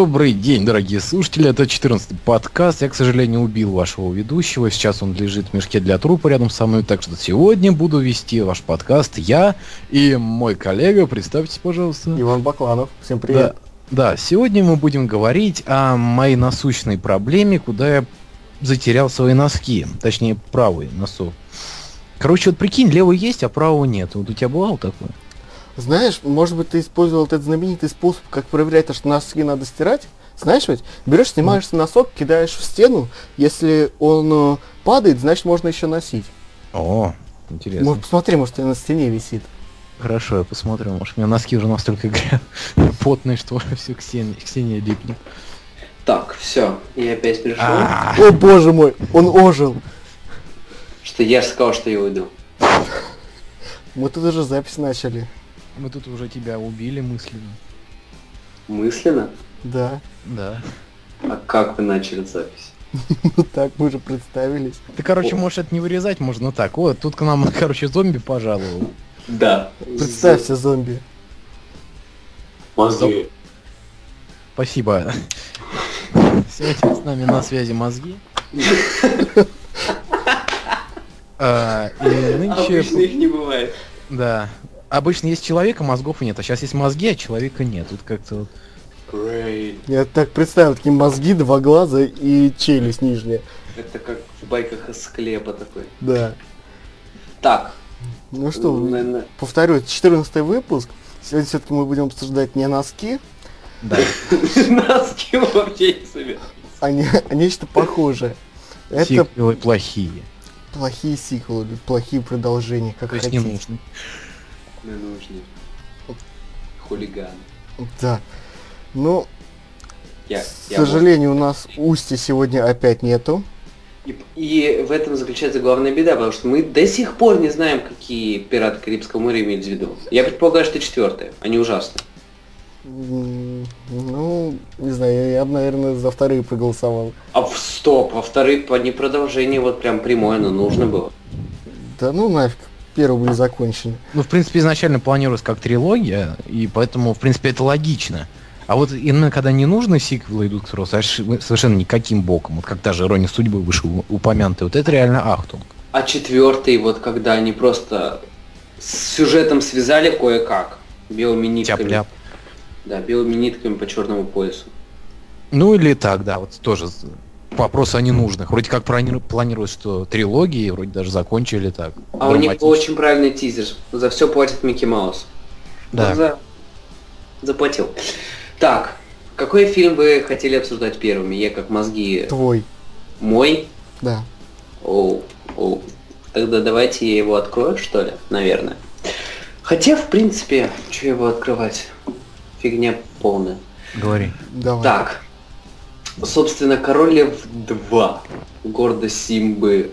Добрый день, дорогие слушатели. Это 14-й подкаст. Я, к сожалению, убил вашего ведущего. Сейчас он лежит в мешке для трупа рядом со мной. Так что сегодня буду вести ваш подкаст я и мой коллега. Представьтесь, пожалуйста. Иван Бакланов. Всем привет. Да, да, сегодня мы будем говорить о моей насущной проблеме, куда я затерял свои носки. Точнее, правый носок. Короче, вот прикинь, левый есть, а правого нет. Вот у тебя бывало такое? Знаешь, может быть, ты использовал этот знаменитый способ, как проверять, то, что носки надо стирать? Знаешь ведь, берешь, снимаешь носок, кидаешь в стену, если он э, падает, значит можно еще носить. О, интересно. Может, посмотри, может, на стене висит. Хорошо, я посмотрю. Может, у меня носки уже настолько потные, что все к стене, к стене липнет. Так, все, я опять пришел. А, О боже мой, он ожил. Что я же сказал, что я уйду. Мы тут уже запись начали. Мы тут уже тебя убили мысленно. Мысленно? Да. Да. А как вы начали запись? Ну так, мы уже представились. Ты, короче, можешь это не вырезать, можно так. Вот, тут к нам, короче, зомби пожаловал. Да. Представься, зомби. Мозги. Спасибо. Сегодня с нами на связи мозги. А, И нынче... Обычно их не бывает. Да. Обычно есть человек, а мозгов нет. А сейчас есть мозги, а человека нет. Тут как-то вот... Great. Я так представил, такие мозги, два глаза и челюсть нижняя. Это как в байках из склепа такой. Да. Так. Ну что, наверное, повторю, 14 выпуск. Сегодня все-таки мы будем обсуждать не носки, Да. носки вообще не собираюсь. а, а нечто похожее. Это Сиквелы плохие. плохие сиквелы, плохие продолжения, как То есть не хотите. Не нужны. Хулиган. Да. Ну, Я, к я сожалению, у нас Усти сегодня опять нету. И, и в этом заключается главная беда, потому что мы до сих пор не знаем, какие пираты Карибского моря имеют в виду. Я предполагаю, что четвертое. Они ужасны. Ну, не знаю, я, бы, наверное, за вторые проголосовал. А в стоп, во-вторых, по не продолжение вот прям прямое, но нужно было. Да ну нафиг, первые были закончены. Ну, в принципе, изначально планировалось как трилогия, и поэтому, в принципе, это логично. А вот именно когда не нужны сиквелы идут к соверш- совершенно никаким боком, вот как даже «Ирония судьбы» вышел упомянутый, вот это реально ахтунг. А четвертый, вот когда они просто с сюжетом связали кое-как. Белыми нитками. Тяп-ляп. Да, белыми нитками по черному поясу. Ну или так, да, вот тоже с- вопрос о ненужных. Вроде как плани- планировалось, что трилогии вроде даже закончили так. А у них драматично. очень правильный тизер. За все платит Микки Маус. Да. Он за- Заплатил. Так, какой фильм вы хотели обсуждать первыми? Я как мозги Твой, мой. да. Оу, оу. Тогда давайте я его открою, что ли, наверное. Хотя, в принципе, что его открывать? Фигня полная. Говори. Давай. Так, собственно, Король Лев 2. Гордость Симбы.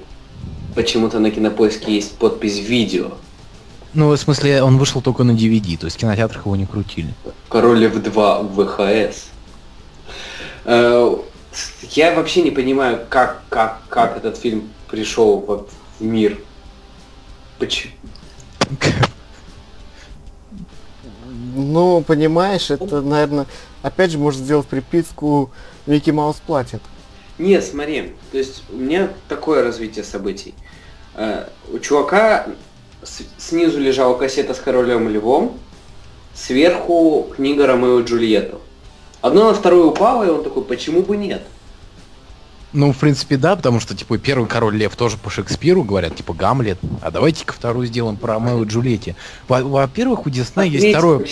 Почему-то на кинопоиске есть подпись видео. Ну, в смысле, он вышел только на DVD, то есть в кинотеатрах его не крутили. Король Лев 2 в ВХС. Э, Я вообще не понимаю, как, как, как этот фильм пришел в мир. Почему? Ну, понимаешь, это, наверное, опять же, может сделать приписку Микки Маус платит. Нет, смотри, то есть у меня такое развитие событий. Э, У чувака снизу лежала кассета с королем львом, сверху книга Ромео и Джульетта. Одно на второе упало, и он такой, почему бы нет? Ну, в принципе, да, потому что, типа, первый король лев тоже по Шекспиру говорят, типа, Гамлет. А давайте-ка вторую сделаем по Ромео и Джульетте. Во- Во-первых, у Диснея А есть второе...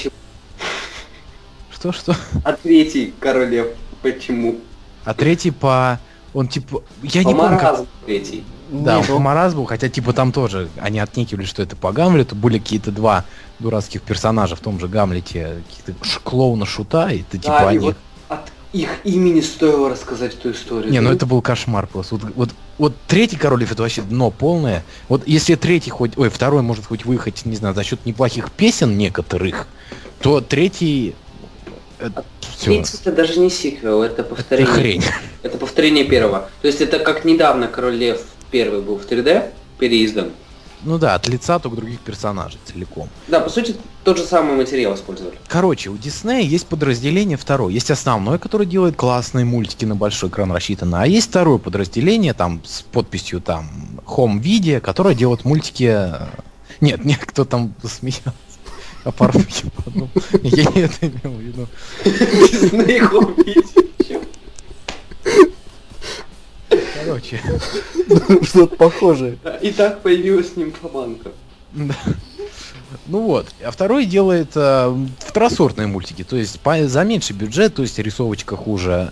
Что-что? А третий король лев почему? А третий по... Он, типа... Я По не помню, как... третий. Да, Нет, он он- по маразму, хотя, типа, там тоже они отнекивали, что это по Гамлету. Были какие-то два дурацких персонажа в том же Гамлете, каких-то ш- клоуна Шута, и ты, типа, Да, и они... вот от их имени стоило рассказать эту историю. Не, ну это был кошмар просто. Вот, вот, вот третий король лев это вообще дно полное. Вот если третий хоть, ой, второй может хоть выехать, не знаю, за счет неплохих песен некоторых, то третий... Это. Третий это даже не сиквел, это Это повторение. хрень. Это повторение первого. То есть это как недавно Король Лев первый был в 3D переиздан. Ну да, от лица только других персонажей целиком. Да, по сути, тот же самый материал использовали. Короче, у Диснея есть подразделение второе. Есть основное, которое делает классные мультики на большой экран рассчитано. А есть второе подразделение, там, с подписью там Home Video, которое делает мультики... э, Нет, нет, кто там смеялся. А порой я это имел в виду. Дисней Home Короче, Что-то похожее. И так появилась нимфоманка. да. Ну вот, а второй делает э, второсортные мультики, то есть по, за меньший бюджет, то есть рисовочка хуже.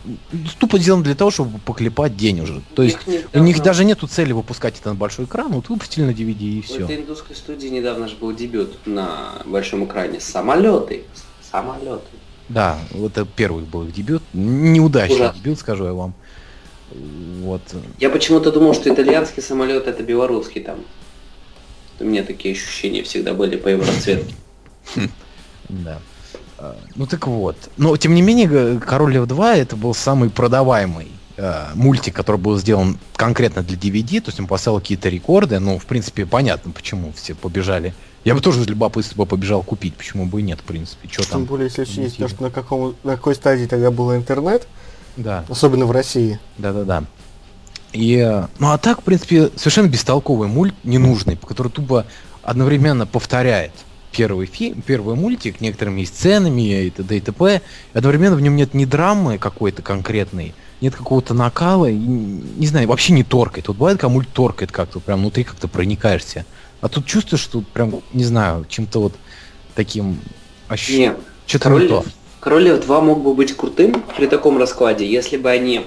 Тупо сделано для того, чтобы поклепать день уже. То есть Их у них недавно- даже нету цели выпускать это на большой экран, вот выпустили на DVD и У все. этой индусской студии недавно же был дебют на большом экране. Самолеты. Самолеты. Да, вот это первый был их дебют. Неудачный Ужасно. дебют, скажу я вам. Вот. Я почему-то думал, что итальянский самолет это белорусский там. У меня такие ощущения всегда были по его расцветке. Да. А, Ну так вот. Но тем не менее, Король Лев 2 это был самый продаваемый э, мультик, который был сделан конкретно для DVD, то есть он поставил какие-то рекорды, ну, в принципе, понятно, почему все побежали. Я бы тоже из любопытства бы побежал купить, почему бы и нет, в принципе, что Тем там. более, если учесть то, что на, каком, на какой стадии тогда был интернет, Да, особенно в России. да-да-да. И, э, ну а так, в принципе, совершенно бестолковый мульт, ненужный, который тупо одновременно повторяет первый фильм, первый мультик некоторыми сценами и т.д. и т.п. Одновременно в нем нет ни драмы какой-то конкретной, нет какого-то накала, и, не знаю, вообще не торкает. Вот бывает, когда мульт торкает как-то, прям внутри как-то проникаешься. А тут чувствуешь, что прям, не знаю, чем-то вот таким ощущением. Что-то Король не то. Лев, Король Лев 2 мог бы быть крутым при таком раскладе, если бы они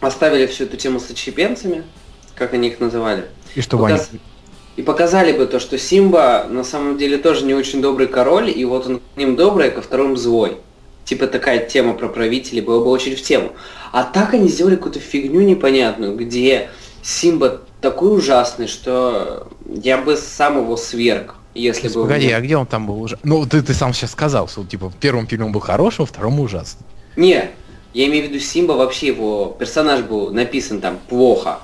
оставили всю эту тему с отщепенцами, как они их называли, И чтобы показ- они... и показали бы то, что Симба на самом деле тоже не очень добрый король, и вот он к ним добрый, а ко вторым злой. Типа такая тема про правителей была бы очень в тему. А так они сделали какую-то фигню непонятную, где Симба такой ужасный, что я бы сам его сверг, если бы... Погоди, а где он там был уже? Ну, ты, ты сам сейчас сказал, что типа в первом фильме он был хороший, во втором ужасный. Не, я имею в виду Симба, вообще его персонаж был написан там плохо.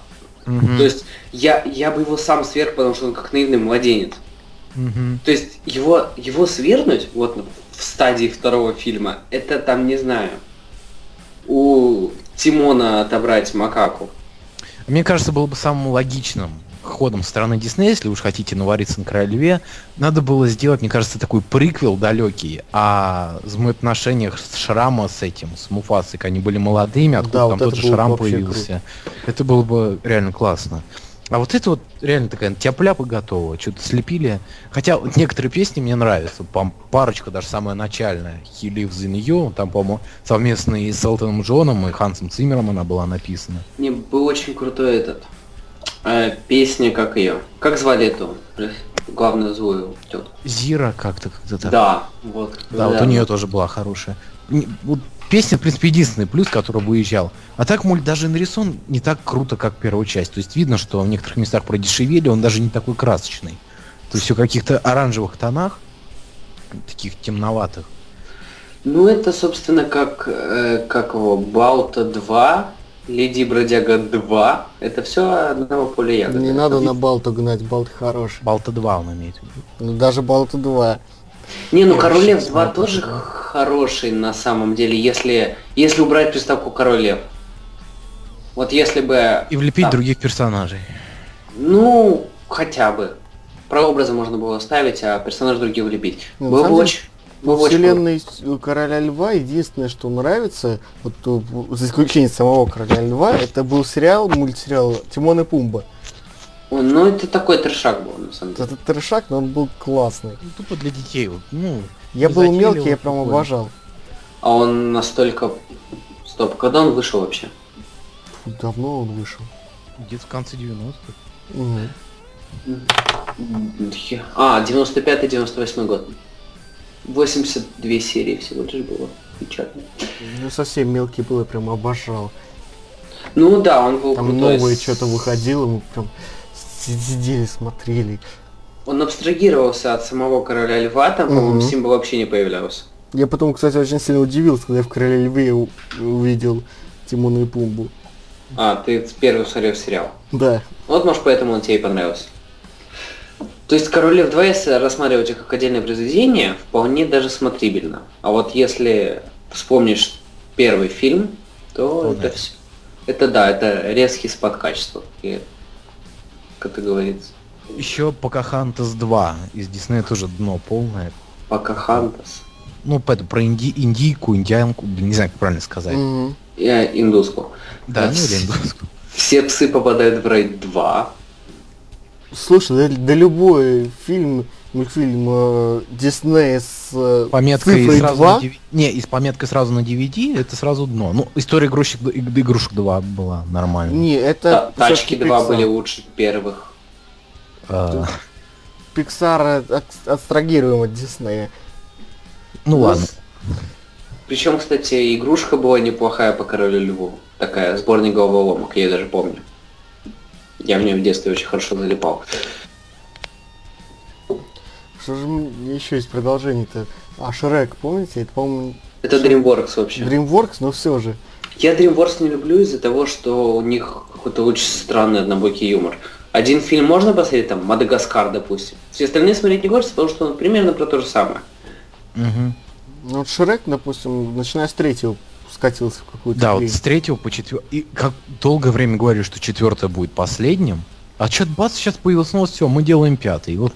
Мгм. То есть я, я бы его сам сверг, потому что он как наивный младенец. Мгм. То есть его, его свергнуть, вот в стадии второго фильма, это там, не знаю, у Тимона отобрать макаку. Мне кажется, было бы самым логичным ходом стороны Диснея, если уж хотите навариться на Короле Льве, надо было сделать, мне кажется, такой приквел далекий о взаимоотношениях с Шрама с этим, с Муфасой, когда они были молодыми, откуда Да, там вот тот же Шрам появился. Это было бы реально классно. А вот это вот реально такая тяп-ляпа готова, что-то слепили. Хотя вот некоторые песни мне нравятся, пам- парочка даже самая начальная, He Lives in You, там, по-моему, совместно и с Элтоном Джоном, и Хансом Циммером она была написана. Мне был очень крутой этот. Э, песня, как ее? Как звали эту? э, Главную злую тетку. Зира как-то как-то так. Да, вот. Да, вот у нее тоже была хорошая. Песня, в принципе, единственный плюс, который выезжал. А так мульт даже нарисован не так круто, как первая часть. То есть видно, что в некоторых местах продешевели, он даже не такой красочный. То есть все в каких-то оранжевых тонах, таких темноватых. Ну, это, собственно, как, э, как его, Балта 2, Леди Бродяга 2. Это все одного поля ягоды. Не надо на Балту гнать, Балт хороший. Балта 2 он имеет в виду. Ну даже Балту 2. Не, ну Король Лев не 2 знаю, тоже хороший на самом деле, если, если убрать приставку Король Лев. Вот если бы... И влепить там, других персонажей. Ну, хотя бы. Прообразы можно было оставить, а персонаж другие влепить. Ну, было бы очень... Круто. вселенной Короля Льва единственное, что нравится, вот э, за исключением самого Короля Льва, это был сериал, мультсериал Тимон и Пумба. Ой, Ну, это такой трешак был, на самом деле. Это трешак, но он был классный. Ну, тупо для детей. Вот, ну, Я был мелкий, я прям обожал. А он настолько... Стоп, когда он вышел вообще? Фу, Давно он вышел. где-то в конце 90-х. Мгм. Хе- А, 95-98 год. 82 серии всего лишь было. Печально. Ну совсем мелкий был, я прям обожал. Ну да, он был Там крутой. новое что-то выходило, мы прям си- сидели, смотрели. Он абстрагировался от самого короля льва, там, по-моему, Мгм. Симба вообще не появлялся. Я потом, кстати, очень сильно удивился, когда я в Короле Льве увидел Тимона и Пумбу. А, ты первый смотрел сериал. Да. Вот, может, поэтому он тебе и понравился. То есть Король Лев 2, если рассматривать их как отдельное произведение, вполне даже смотрибельно. А вот если вспомнишь первый фильм, то Ну это да. все. Это да, это резкий спад качества, как это говорится. Еще Покахантас 2 из Диснея тоже дно полное. Покахантас. Ну, это про инди- индийку, индианку, не знаю, как правильно сказать. Мгм. И индуску. Да, ну Да. или индуску. Все псы попадают в рейд 2. Слушай, да, да любой фильм, мультфильм э, Диснея с э, Пометкой цифрой сразу 2, на DVD. Не, и с пометкой сразу на DVD это сразу дно. Ну, история игрушек, иг- игрушек 2 была нормально. не, это Тачки всё-таки 2 Pixar. были лучше первых. А, от- абстрагируем от Диснея. ну ладно. Причем, кстати, игрушка была неплохая по Королю Льву. Такая сборник головоломок, я ее даже помню. Я в нее в детстве очень хорошо залипал. Что же еще есть продолжение-то? А Шрек, помните? Это, по-моему, Это DreamWorks вообще. DreamWorks, но все же. Я DreamWorks не люблю из-за того, что у них какой-то очень странный однобокий юмор. Один фильм можно посмотреть, там, Мадагаскар, допустим. Все остальные смотреть не хочется, потому что он примерно про то же самое. Мгм. Ну, вот Шрек, допустим, начиная с третьего скатился в какую-то Да, вот хрень. с третьего по четвертый. И как долгое время говорили, что четвертое будет последним. А что-то бац, сейчас появилась новость, все, мы делаем пятый. И вот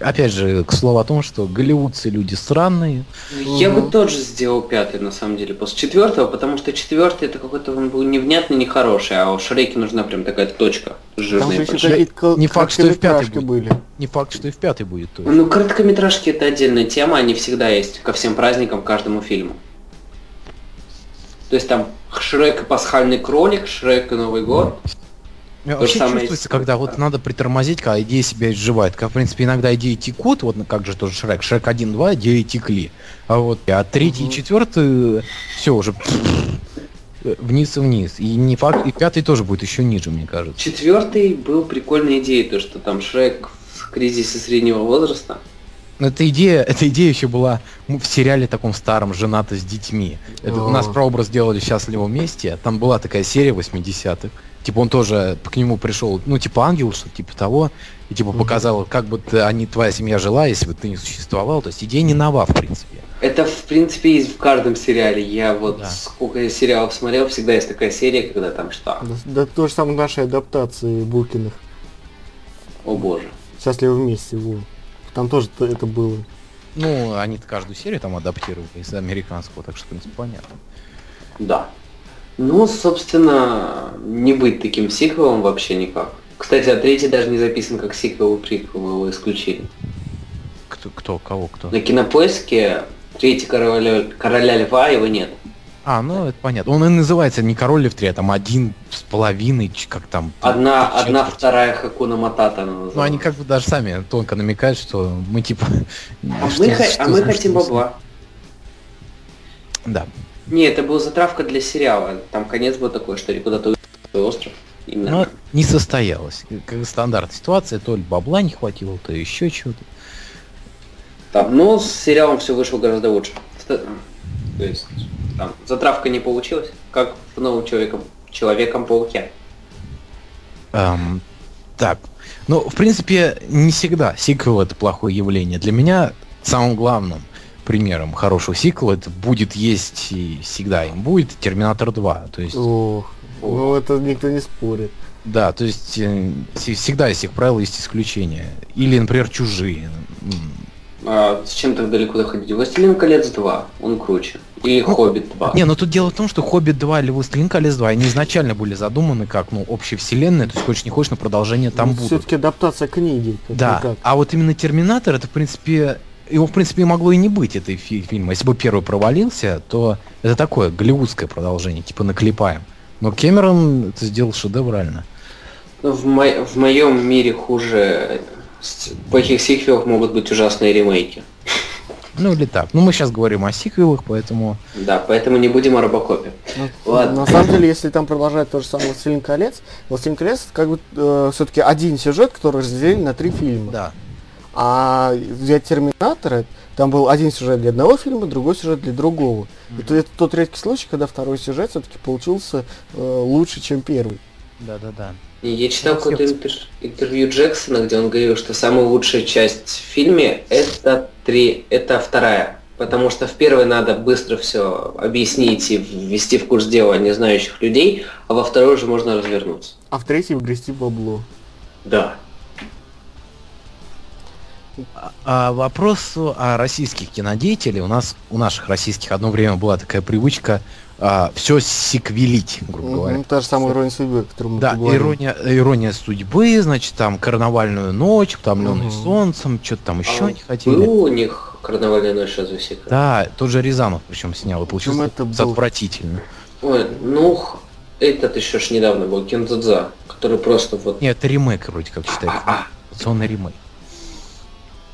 опять же, к слову о том, что голливудцы люди странные. Я бы Мгм. тоже сделал пятый, на самом деле, после четвертого, потому что четвертый это какой-то он был невнятный, нехороший, а у Шреке нужна прям такая точка Там жирная. же большая. какие-то кол- Не факт, что и в пятый будет. были. Не факт, что и в пятый будет тоже. Ну, короткометражки это отдельная тема, они всегда есть ко всем праздникам, каждому фильму. То есть там Шрек и пасхальный кролик, Шрек и Новый год. То Вообще самое чувствуется, когда вот надо притормозить, когда идея себя изживает. Как, в принципе, иногда идеи текут, вот как же тоже Шрек. Шрек 1, 2, идеи текли. А вот а третий и четвертый, все уже вниз и вниз. И не факт, и пятый тоже будет еще ниже, мне кажется. Четвертый был прикольной идеей, то что там Шрек в кризисе среднего возраста. Эта идея, эта идея еще была в сериале таком старом «Женаты с детьми». Это у нас прообраз сделали в «Счастливом месте». Там была такая серия 80-х. Типа он тоже к нему пришел, ну типа ангел, что типа того. И типа показал, как бы ты, они, твоя семья жила, если бы ты не существовал. То есть идея не нова, в принципе. Это, в принципе, есть в каждом сериале. Я вот Да. сколько я сериалов смотрел, всегда есть такая серия, когда там что? Да, да то же самое нашей адаптации Букиных. О боже. Счастливы вместе, во. Там тоже т- это было. Ну, они каждую серию там адаптировали из американского, так что, в принципе, понятно. Да. Ну, собственно, не быть таким сиквелом вообще никак. Кстати, а третий даже не записан как сиквел и приквел, его исключили. Кто, кто кого, кто? На кинопоиске третий короля, короля льва его нет. А, ну, это понятно. Он и называется не Король Лев 3, а там один с половиной, как там... Одна, четверть. одна вторая Хакуна Матата. Ну, они как бы даже сами тонко намекают, что мы типа... А что- мы, что а мы за- хотим что бабла. Да. Не, это была затравка для сериала. Там конец был такой, что они куда-то остров. Именно. Но не состоялось. Как стандартная ситуация, то ли бабла не хватило, то еще чего-то. Там, ну, с сериалом все вышло гораздо лучше. То есть, там, затравка не получилась, как в новом человеком, Человеком-пауке. Эм, так. Ну, в принципе, не всегда сиквел это плохое явление. Для меня самым главным примером хорошего сиквела это будет есть и всегда им будет Терминатор 2. То есть, Ох, ну это никто не спорит. да, то есть э, вс- всегда из всех правил есть исключения. Или, например, чужие. А с чем так далеко доходить? Властелин колец 2, он круче. Ну, Хоббит 2. Не, но тут дело в том, что Хоббит 2 или Властелин колец 2, они изначально были задуманы как, ну, общая вселенная, то есть хочешь не хочешь, но продолжение там будут. Все-таки адаптация книги. как Да, никак. а вот именно Терминатор, это, в принципе, его, в принципе, и могло и не быть, этой фи- фильма. Если бы первый провалился, то это такое голливудское продолжение, типа наклепаем. Но Кэмерон это сделал шедеврально. Ну, В, мо- в моем мире хуже плохих сиквелов могут быть ужасные ремейки. Ну или так. Ну мы сейчас говорим о сиквелах, поэтому... Да, поэтому не будем о Робокопе. Ну, Ладно. На самом деле, если там продолжать то же самое «Властелин колец», «Властелин колец» это как бы все-таки один сюжет, который разделили на три фильма. Да. А взять «Терминатора», там был один сюжет для одного фильма, другой сюжет для другого. И то это тот редкий случай, когда второй сюжет все-таки получился э, лучше, чем первый. Да-да-да. Я читал какое-то интер- интервью Джексона, где он говорил, что самая лучшая часть в фильме это три, это вторая. Потому что в первой надо быстро все объяснить и ввести в курс дела незнающих людей, а во второй уже можно развернуться. А в третьей грести бабло. Да. А- А вопрос о российских кинодеятелей. У нас, у наших российских одно время была такая привычка все секвелить, грубо говоря. Мгм, Та же самая ирония судьбы, о которой мы Да, ирония, ирония судьбы, значит, там карнавальную ночь, утомленный Мгм. солнцем, что-то там еще А не хотели. Был у них карнавальная ночь разве секрет? Да, тот же Рязанов причем снял, и получилось это был? отвратительно. Ой, ну, этот еще ж недавно был, Кендзадза, который просто вот... Нет, это ремейк вроде как считается. А, Анимационный ремейк.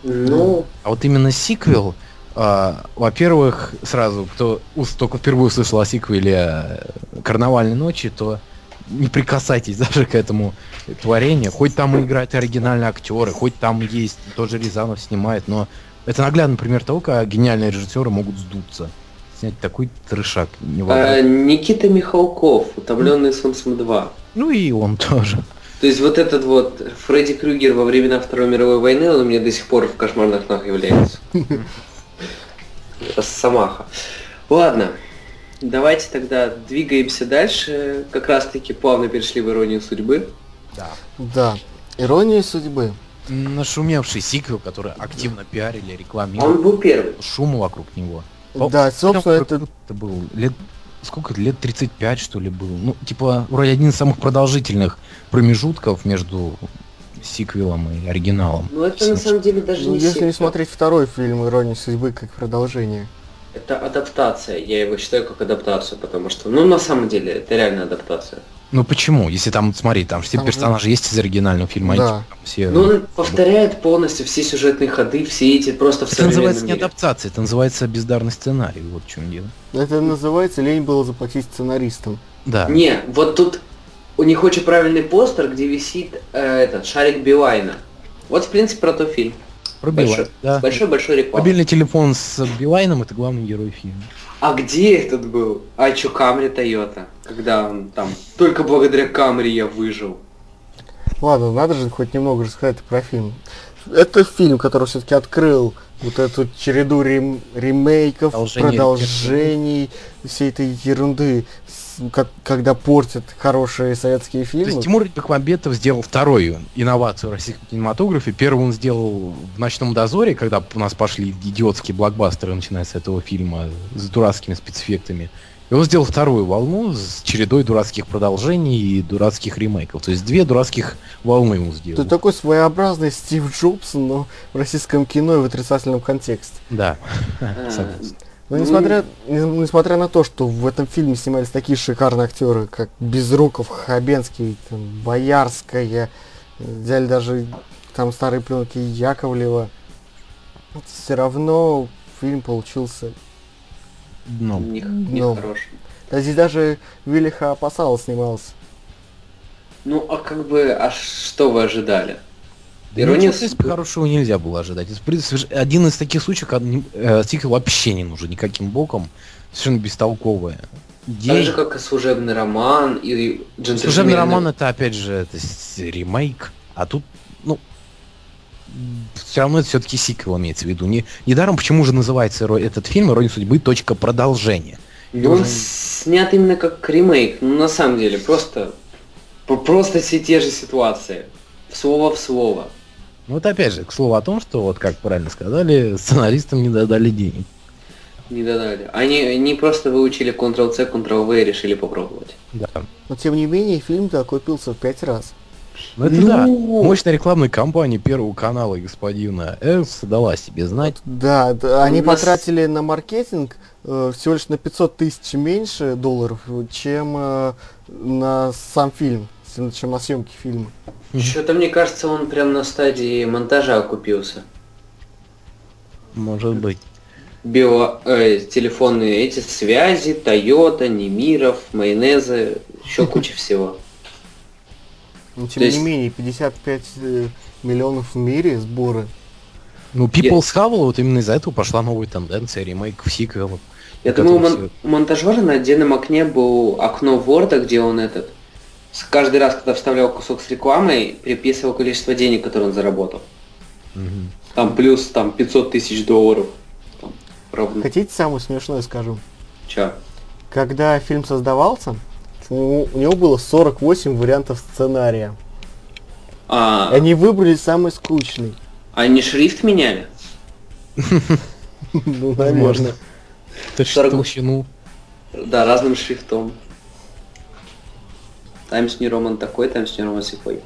Ну, А вот именно сиквел, а, во-первых, сразу, кто ус- только впервые услышал о сиквеле э, «Карнавальной ночи», то не прикасайтесь даже к этому творению. Хоть там и играют оригинальные актеры, хоть там есть, тоже Рязанов снимает, но это наглядный пример того, как гениальные режиссеры могут сдуться. Снять такой трешак а. Никита Михалков, «Утомленный солнцем 2». Ну и он тоже. То есть вот этот вот Фредди Крюгер во времена Второй мировой войны, он у меня до сих пор в кошмарных снах является. Росомаха. Ладно, давайте тогда двигаемся дальше. Как раз таки плавно перешли в иронию судьбы. Да. Да. Ирония судьбы. Нашумевший сиквел, который активно пиарили, Он рекламировали. был первый. Шум вокруг него. Да, собственно, это это был лет сколько лет 35 что ли был ну типа вроде один из самых продолжительных промежутков между сиквелом и оригиналом Ну это на самом деле даже Ну, не если не сиквел. смотреть второй фильм «Ирония судьбы» как продолжение. Это адаптация. Я его считаю как адаптацию, потому что, ну на самом деле, это реально адаптация. ну почему если там смотри там все Там же- персонажи есть из оригинального фильма Да. они там все Ну он повторяет полностью все сюжетные ходы, все эти просто в это называется современном не мире. адаптация это называется бездарный сценарий вот в чем дело Это называется «Лень было заплатить сценаристам». да Не, вот тут у них очень правильный постер, где висит э, этот шарик Билайна. Вот в принципе про то фильм. про Большой, Билайн, да большой-большой рекламой. мобильный телефон с Билайном это главный герой фильма А где этот был? А чё, Камри Тойота? Когда он там, только благодаря Камри я выжил. Ладно, надо же хоть немного рассказать про фильм. Это фильм, который все-таки открыл вот эту череду рем- ремейков, Продолжение продолжений, всей этой ерунды, с- как- когда портят хорошие советские То есть фильмы. Тимур Бекмамбетов сделал вторую инновацию в российском кинематографе. Первую он сделал в «Ночном дозоре», когда у нас пошли идиотские блокбастеры, начиная с этого фильма, с дурацкими спецэффектами. И он сделал вторую волну с чередой дурацких продолжений и дурацких ремейков. То есть две дурацких волны он сделал. Это такой своеобразный Стив Джобс, но в российском кино и в отрицательном контексте. Да. Э, Согласен. Но Ну, несмотря, не- несмотря на то, что в этом фильме снимались такие шикарные актеры, как Безруков, Хабенский, там, Боярская, взяли даже там старые пленки Яковлева, все равно фильм получился. Ну, Не, Ну. хороший. Да здесь даже Виллиха Апасала снимался. Ну а как бы, а что вы ожидали? Ирония ничего, в принципе, хорошего нельзя было ожидать. Один из таких случаев, когда э, сиквел вообще не нужен никаким боком. Совершенно бестолковая. Так идея. же, как и служебный роман и джентльмены. Служебный роман это опять же это ремейк, а тут, ну, все равно это все-таки сиквел имеется в виду. Не, недаром почему же называется этот фильм «Ирония судьбы. Точка продолжения». Ну, он снят именно как ремейк. Ну, на самом деле, просто... Просто все те же ситуации. Слово в слово. Ну вот опять же, к слову о том, что, вот как правильно сказали, сценаристам не додали денег. Не додали. Они, они просто выучили Ctrl-C, Ctrl-V и решили попробовать. Да. Но тем не менее, фильм-то окупился в пять раз. Ну это Ну. да. Мощная рекламная кампания Первого канала господина Эрс дала себе знать. Да, да, они нас- потратили на маркетинг э, всего лишь на 500 тысяч меньше долларов, чем э, на сам фильм, чем на съемки фильма. Что-то мне кажется, он прям на стадии монтажа окупился. Может быть. Био, э, телефонные эти связи, Тойота, Немиров, майонезы, еще куча всего. Но тем То есть- не менее, 55 э, миллионов в мире сборы. Ну, People's Howl, вот именно из-за этого пошла новая тенденция ремейков, сиквелов. Я думаю, у, мон- у монтажера на отдельном окне был окно Ворда, где он этот каждый раз, когда вставлял кусок с рекламой, приписывал количество денег, которое он заработал. Мгм. Там плюс там 500 тысяч долларов. Там, ровно. Хотите самое смешное скажу? Чё? Когда фильм создавался, у у него было 48 вариантов сценария. А, Они выбрали самый скучный. они шрифт меняли? Ну, наверное. То есть Сорок- толщину. Да, разным шрифтом. Times New Roman такой, Times New Roman сякой.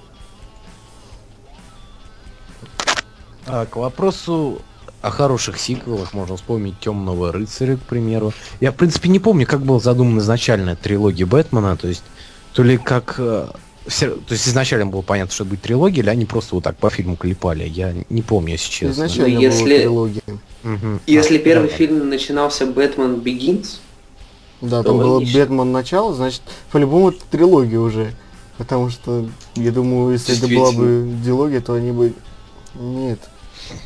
А, к вопросу о хороших сиквелах можно вспомнить Темного рыцаря, к примеру. Я, в принципе, не помню, как была задумана изначально трилогия Бэтмена, то есть то ли как... э, все- то есть изначально было понятно, что это будет трилогия, или они просто вот так по фильму клепали. Я не помню, если честно. Изначально Ну, если- трилогия. Мгм. Если А, первый да, фильм начинался Бэтмен Begins, Да, там было. Бэтмен начало, значит, по-любому это трилогия уже. Потому что, я думаю, если это была бы дилогия, то они бы... Нет.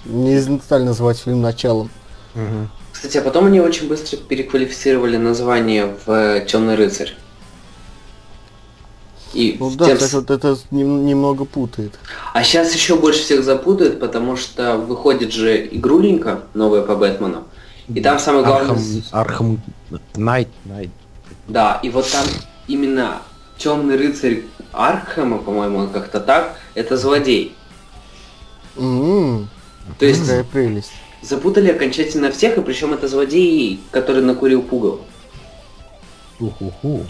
Не стали называть фильм началом. Мгм. Кстати, а потом они очень быстро переквалифицировали название в Темный рыцарь. И Ну да, тем кстати, с- вот это нем- немного путает. А сейчас еще больше всех запутают, потому что выходит же игруленька новая по Бэтмену. И там самое главное... Arkham, Knight, Knight. Да, и вот там именно Темный рыцарь Архема, по-моему, он как-то так, это злодей. М, То есть Какая прелесть. запутали окончательно всех, и причем это злодей, который накурил Пугало. Уху-ху.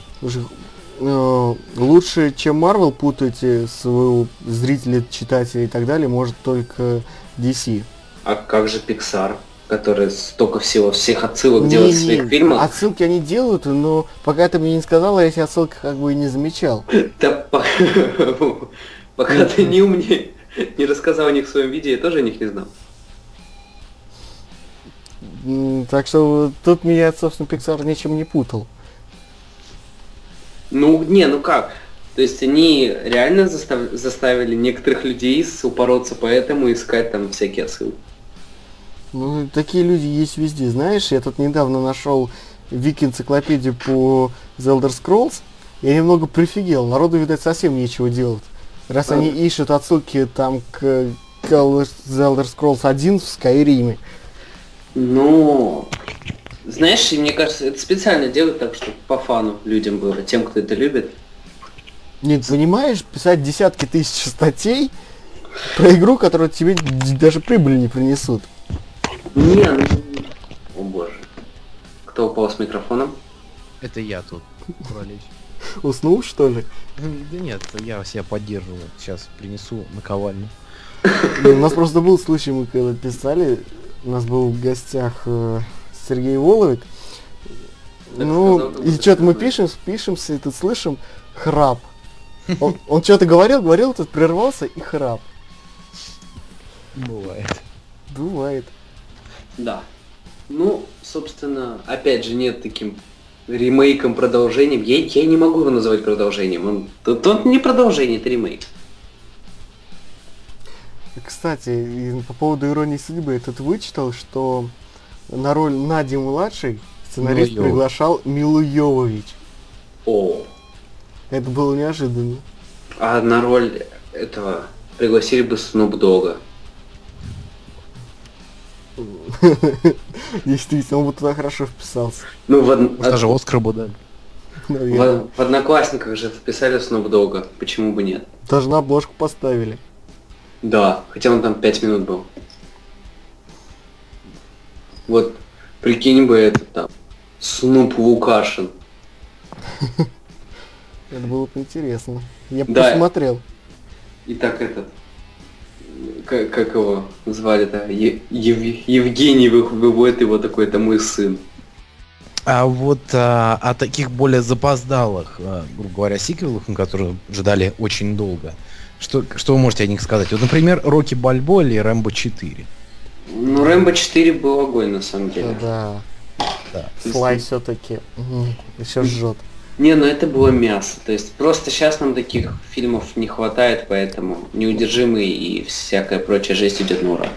Э, лучше, чем Марвел путаете своего зрителя, читателя и так далее, может только DC. А как же Pixar, который столько всего, всех отсылок делает в Не-не, своих фильмах? Отсылки они делают, но пока ты мне не сказал, я эти отсылки как бы и не замечал. Да по- пока ты не мне не рассказал о них в своем видео, я тоже о них не знал. Так что тут меня, собственно, Pixar ничем не путал. Ну, не, ну как? То есть они реально застав- заставили некоторых людей упороться по этому и искать там всякие отсылки. Ну, такие люди есть везде. Знаешь, я тут недавно нашел вики-энциклопедию по The Elder Scrolls. Я немного прифигел. Народу, видать, совсем нечего делать. Раз А. они ищут отсылки там к, к The Elder Scrolls 1 в Скайриме. Ну, знаешь, и мне кажется, это специально делают так, чтобы по фану людям было, тем, кто это любит. Нет, понимаешь, писать десятки тысяч статей про игру, которую тебе даже прибыли не принесут. Не, ну... О боже. Кто упал с микрофоном? Это я тут. Уснул, что ли? Да нет, я себя поддерживаю. Сейчас принесу наковальню. У нас просто был случай, мы когда писали, у нас был в гостях э, Сергей Воловик. Ну, и что-то мы пишем, пишемся, и тут слышим храп. Он, он что-то говорил, говорил, тут прервался и храп. Бывает. Бывает. Да. Ну, собственно, опять же, нет таким ремейком, продолжением. Я, я не могу его называть продолжением. Он, тут, тут не продолжение, это ремейк. Кстати, по поводу иронии судьбы, я тут вычитал, что на роль Нади младшей сценарист Милу Йовович. приглашал Милу Йовович. О. Это было неожиданно. А на роль этого пригласили бы Снуп Дога. Действительно, он бы туда хорошо вписался. Ну, в, даже Оскар бы дали. В- в Одноклассниках же вписали Снуп Дога. Почему бы нет? Даже на обложку поставили. Да, хотя он там 5 минут был. Вот, прикинь бы это там. Снуп Лукашин. Это было бы интересно. Я бы Да. посмотрел. И так этот, как, как его звали-то, Ев- Евгений вы- выводит его такой, это мой сын. А вот а, о таких более запоздалых, а, грубо говоря, сиквелах, которые ждали очень долго. Что, что вы можете о них сказать? Вот, например, Рокки Бальбо или Рэмбо 4. Ну, Рэмбо 4 был огонь, на самом деле. Да. Да. Слай все-таки еще жжет. Не, ну это было мясо. То есть просто сейчас нам таких фильмов не хватает, поэтому неудержимый и всякая прочая жесть идет на ура.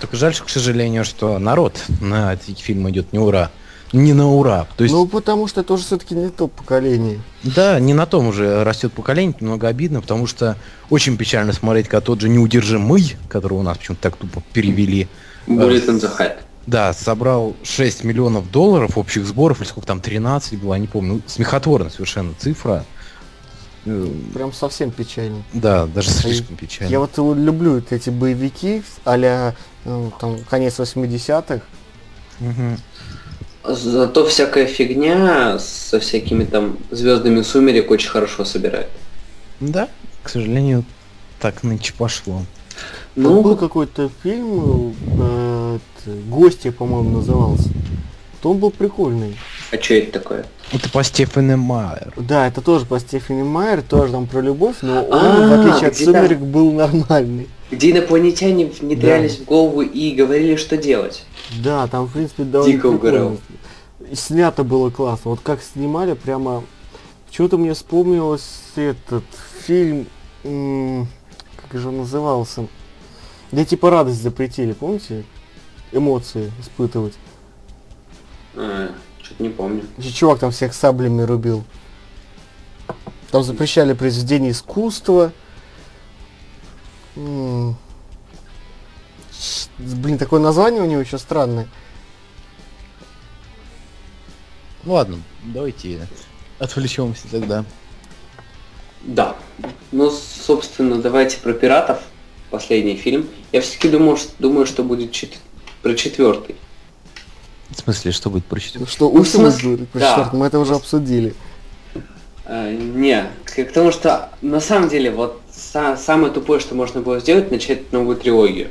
Только жаль, что, к сожалению, что народ на эти фильмы идет не ура. не на ура. То есть, Ну, потому что это уже все-таки не то поколение. да, не на том уже растет поколение, немного обидно, потому что очень печально смотреть, когда тот же неудержимый, который у нас почему-то так тупо перевели, Bullet in the Head. Да, собрал 6 миллионов долларов общих сборов, или сколько там, 13 было, я не помню. Ну, смехотворная совершенно цифра. Э, Прям совсем печально. Да, даже слишком печально. Я вот люблю вот эти боевики а-ля э, там конец 80-х. Мгм. Зато всякая фигня со всякими там звездами сумерек очень хорошо собирает. Да, к сожалению, так нынче пошло. Ну, был Ну, какой-то фильм, э, это, «Гости», по-моему, назывался. То он был прикольный. а что это такое? Это по Стефане Майер. Да, это тоже по Стефани Майер, тоже там про любовь, но он, А, в отличие от «Сумерек», был нормальный. Где инопланетяне внедрялись в голову и говорили, что делать. Да, там, в принципе, довольно Дико угорал. снято было классно. Вот как снимали, прямо... Почему-то мне вспомнилось этот фильм... Как же он назывался? Где типа радость запретили, помните? Эмоции испытывать. А, что-то не помню. Чувак там всех саблями рубил. Там запрещали произведения искусства. М. Блин, такое название у него еще странное. Ну ладно, давайте отвлечемся тогда. Да. Ну, собственно, давайте про пиратов. Последний фильм. Я все-таки думал, что, думаю, что будет чет- про четвертый. В смысле, что будет прочитать? Что Ну, в Ультимус смысле, будет про да. четвертый, мы это уже обсудили. А, не, к к тому, что на самом деле вот са- самое тупое, что можно было сделать, начать новую трилогию.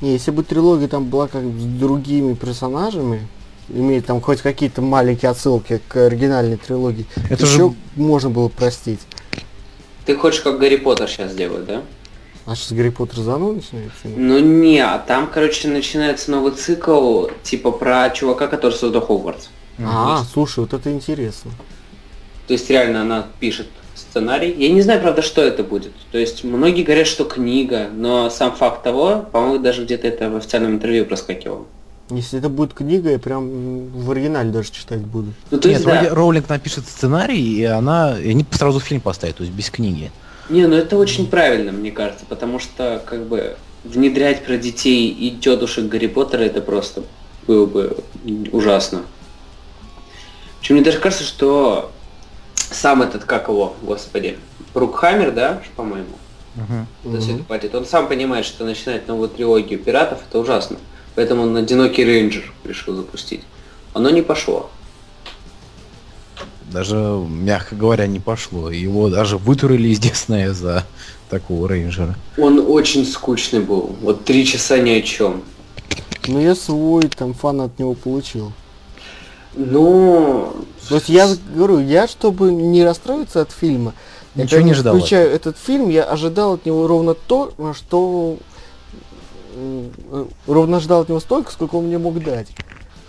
Не, если бы трилогия там была как с другими персонажами, имеет там хоть какие-то маленькие отсылки к оригинальной трилогии, Это еще же можно было простить. Ты хочешь, как Гарри Поттер сейчас делать, да? А сейчас Гарри Поттер заново начинается? Ну не, а там, короче, начинается новый цикл, типа про чувака, который создал Хогвартс. А, слушай, вот это интересно. То есть реально она пишет сценарий. Я не знаю, правда, что это будет. То есть многие говорят, что книга, но сам факт того, по-моему, даже где-то это в официальном интервью проскакивало. Если это будет книга, я прям в оригинале даже читать буду. Ну то Нет, есть, да. вроде Роулинг напишет сценарий, и она. И они сразу фильм поставят, то есть без книги. Не, ну это очень правильно, мне кажется, потому что как бы внедрять про детей и тетушек Гарри Поттера это просто было бы ужасно. Причем мне даже кажется, что сам этот, как его, господи, Брукхаммер, да, по-моему, за всё это платит, он сам понимает, что начинать новую трилогию пиратов это ужасно. Поэтому он одинокий рейнджер решил запустить. Оно не пошло. Даже, мягко говоря, не пошло. Его даже вытурили из Диснея за такого рейнджера. Он очень скучный был. Вот три часа ни о чем. Но я свой там фан от него получил. Ну, То есть я говорю, я чтобы не расстроиться от фильма, я Ничего не когда ждал Включаю этот фильм, я ожидал от него ровно то, что э, ровно ждал от него столько, сколько он мне мог дать.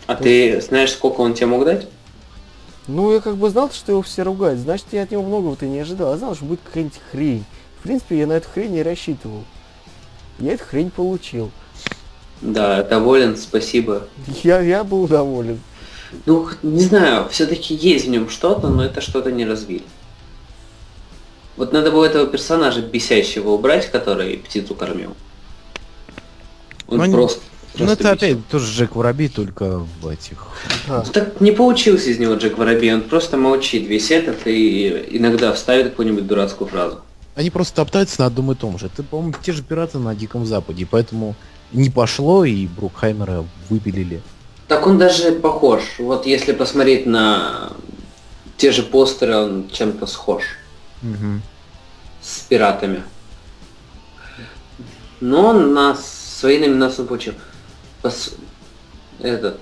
а ты знаешь, сколько он тебе мог дать? Ну, я как бы знал, что его все ругают, значит, я от него многого-то не ожидал. Я знал, что будет какая-нибудь хрень. В принципе, я на эту хрень не рассчитывал. Я эту хрень получил. Да, доволен, спасибо. Я, я был доволен. Ну, не знаю, все-таки есть в нем что-то, но это что-то не развили. Вот надо было этого персонажа бесящего убрать, который птицу кормил. Он Ну, они- просто... Ну это опять тоже Джек Воробей, только в этих. Ну, Так не получился из него Джек Воробей, он просто молчит весь этот и иногда вставит какую-нибудь дурацкую фразу. Они просто топтаются на одном и том же. Это, по-моему, те же пираты на Диком Западе, и поэтому не пошло, и Брукхаймера выпилили. Так он даже похож. Вот если посмотреть на те же постеры, он чем-то схож Мгм. с пиратами. Но на свои номинации он получил. Пос- Этот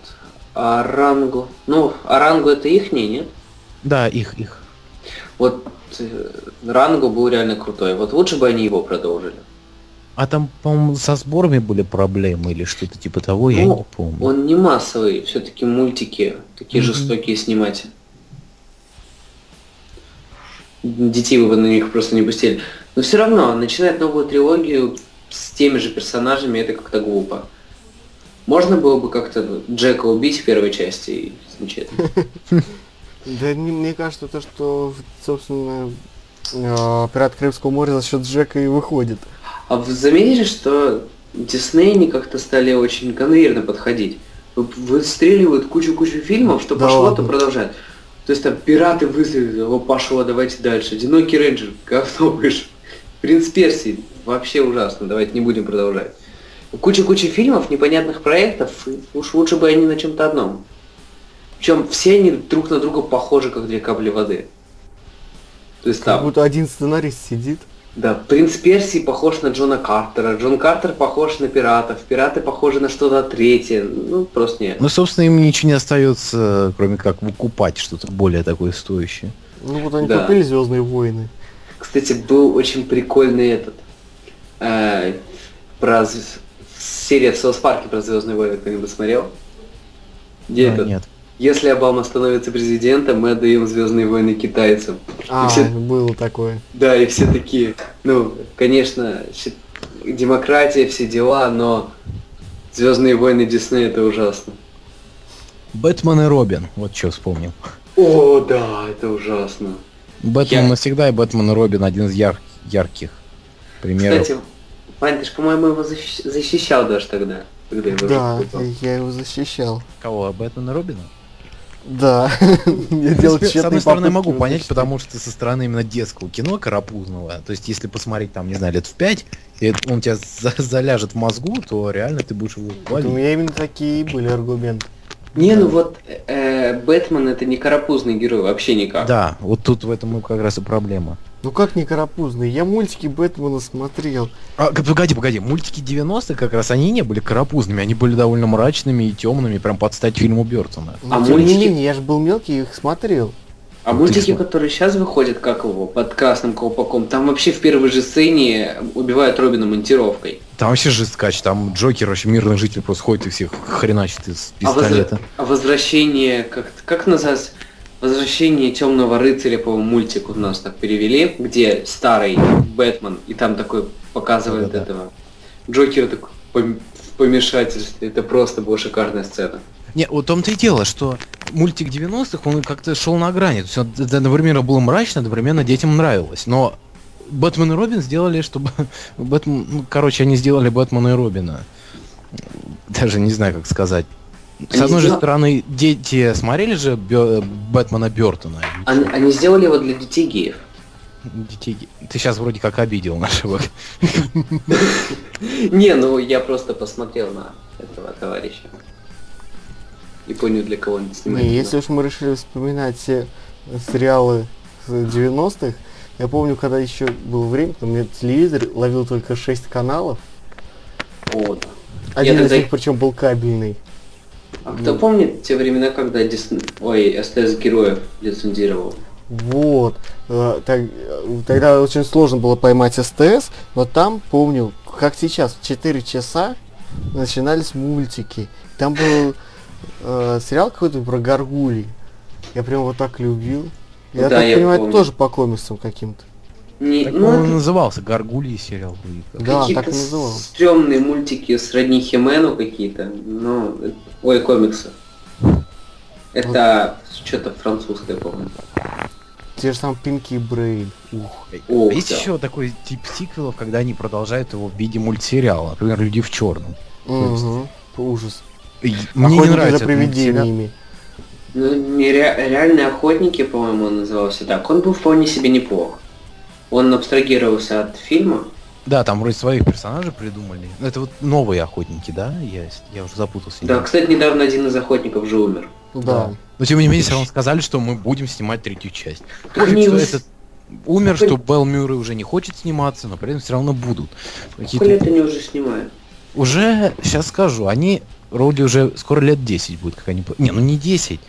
Арангу. Ну, Арангу это их, нет? Да, их, их. Вот э, Рангу был реально крутой. Вот лучше бы они его продолжили. А там, по-моему, со сборами были проблемы или что-то типа того, я Ну, не помню. Он не массовый, все-таки мультики такие Мгм. жестокие снимать. Детей вы бы на них просто не пустили. Но все равно, начинать новую трилогию с теми же персонажами, это как-то глупо. Можно было бы как-то ну, Джека убить в первой части и замечательно. Да не- мне кажется, то, что, собственно, э, Пират Карибского моря за счет Джека и выходит. А вы заметили, что Дисней они как-то стали очень конвейерно подходить? Вы- Выстреливают кучу-кучу фильмов, что Да пошло, ладно. то продолжают. То есть там пираты выстрелили, о, пошло, давайте дальше. Одинокий рейнджер, говно вышел. Принц Персии, вообще ужасно, давайте не будем продолжать. Куча-куча фильмов, непонятных проектов, и уж лучше бы они на чем-то одном. Причем все они друг на друга похожи, как две капли воды. То есть Как там, будто один сценарист сидит. да, принц Персии похож на Джона Картера, Джон Картер похож на пиратов, пираты похожи на что-то третье. Ну, просто нет. Ну, собственно, им ничего не остается, кроме как выкупать что-то более такое стоящее. Ну вот они Да. купили Звездные войны. Кстати, был очень прикольный этот э, про серия в Соус Парке про Звездные войны кто-нибудь смотрел? Где А, этот? Нет. Если Обама становится президентом, мы отдаем Звездные войны китайцам. А, все- было такое. Да, и все такие, ну, конечно, демократия, все дела, но Звездные войны Диснея это ужасно. Бэтмен и Робин. Вот что вспомнил. О, да, это ужасно. Бэтмен Я- навсегда и Бэтмен и Робин один из яр- ярких примеров. Кстати, Вань, ты ж, по-моему, его защищ- защищал даже тогда, когда его Да, я его защищал. Кого? Бэтмена и Робина? Да. Я делал с одной стороны, могу понять, защитить. потому что со стороны именно детского кино карапузного, то есть если посмотреть там, не знаю, лет в пять, и он тебя за- заляжет в мозгу, то реально ты будешь его У хвалить. меня именно такие были аргументы. Не, ну вот э, Бэтмен это не карапузный герой, вообще никак. Да, вот тут в этом как раз и проблема. Ну как не карапузный? Я мультики Бэтмена смотрел. А, погоди, погоди, мультики 90-х как раз они не были карапузными, они были довольно мрачными и темными, прям под стать фильму Бертона. Но А тем мультики? не менее, я же был мелкий и их смотрел. А мультики, см- которые сейчас выходят, как его, под красным колпаком, там вообще в первой же сцене убивают Робина монтировкой. Там вообще жесткач, там Джокер, вообще мирных жителей просто ходит и всех хреначит из А, возра- пистолета. а возвращение, как, как называется? Возвращение темного рыцаря, по-моему, мультик у нас так перевели, где старый Бэтмен, и там такой показывает Да-да-да. этого. Джокер такой в помешательстве. Это просто была шикарная сцена. Не, вот том-то и дело, что мультик 90-х, он как-то шел на грани. То есть, он, одновременно было мрачно, одновременно детям нравилось. Но Бэтмен и Робин сделали, чтобы... Бэтмен, ну, короче, они сделали Бэтмена и Робина. Даже не знаю, как сказать. С Они одной же сделали- стороны, дети смотрели же Бё- Бэтмена Бертона. Они, они сделали его для детей геев. Детей... Ты сейчас вроде как обидел нашего. Не, ну я просто посмотрел на этого товарища. И понял, для кого он снимает. Не, если уж мы решили вспоминать все сериалы с 90-х, я помню, когда еще было время, когда у меня телевизор ловил только 6 каналов. О, да. Один из них причем был кабельный. А кто помнит те времена, когда Дисней... Ой, СТС героев лицензировал? Вот. Э, так- тогда очень сложно было поймать СТС, но там, помню, как сейчас, в 4 часа начинались мультики. Там был э, сериал какой-то про горгулей. Я прям вот так любил. Я Да, так я понимаю, помню. тоже по комиксам каким-то. Не, Так ну, он это назывался, Гаргульи сериал. Да, так и назывался. стрёмные мультики сродни Химену какие-то. Э, ой, комиксы. Это что-то французское, по-моему. Те же самые Пинки и Брейн. Ух. О, А есть да. еще такой тип сиквелов, когда они продолжают его в виде мультсериала, например, Люди в черном. Мгм. Ужас. Мне не нравится за привидениями. Ну, нере- реальные охотники, по-моему, он назывался так. Он был вполне себе неплох. Он абстрагировался от фильма. Да, там вроде своих персонажей придумали. Это вот новые охотники, да? Я, я уже запутался. Да, кстати, недавно один из охотников же умер. Да. Но тем не менее, все равно сказали, что мы будем снимать третью часть. Они что этот умер, что Белл Мюррей уже не хочет сниматься, но при этом все равно будут. Сколько лет они уже снимают? Уже, сейчас скажу, они вроде уже скоро лет 10 будет, как они... Не, ну не 10,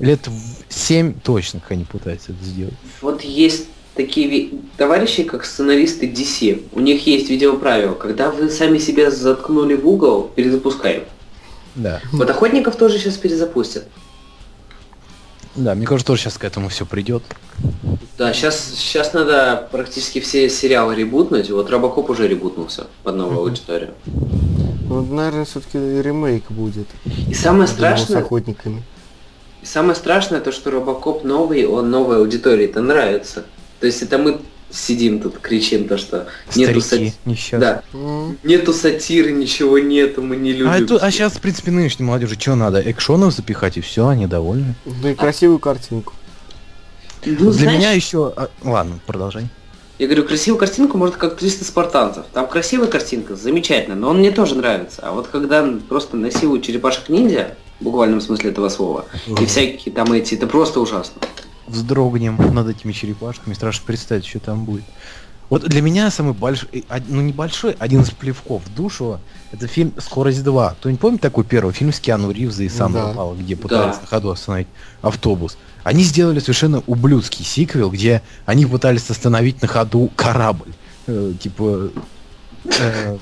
лет 7 точно, как они пытаются это сделать. Вот есть такие товарищи, как сценаристы DC. У них есть видеоправило. Когда вы сами себя заткнули в угол, перезапускаем. Да. Вот охотников тоже сейчас перезапустят. Да, мне кажется, тоже сейчас к этому все придет. Да, сейчас, сейчас надо практически все сериалы ребутнуть. Вот Робокоп уже ребутнулся под новую Мгм. аудиторию. Ну, наверное, все-таки ремейк будет. И самое Я думал, с страшное, охотниками. и самое страшное то, что Робокоп новый, он новой аудитории это нравится. То есть это мы сидим тут, кричим то, что нету, Старики сати- несчастные. да, М, нету сатиры, ничего нету, мы не любим. А, это- а сейчас, в принципе, нынешней молодежи что надо? Экшонов запихать и все, они довольны. Ну и красивую картинку. Ну, Для знаешь, меня еще... а, ладно, продолжай. Я говорю, красивую картинку может как 300 спартанцев. Там красивая картинка, замечательно, но он мне тоже нравится. А вот когда просто насилуют черепашек ниндзя, в буквальном смысле этого слова, и всякие там эти, это просто ужасно. Вздрогнем над этими черепашками, страшно представить, что там будет. Вот для меня самый большой, ну небольшой, один из плевков в душу, это фильм «Скорость 2». Кто-нибудь помнит такой первый фильм с Киану Ривза и Сандрой Да. Пало, где пытались Да. на ходу остановить автобус? Они сделали совершенно ублюдский сиквел, где они пытались остановить на ходу корабль. Э, типа, э,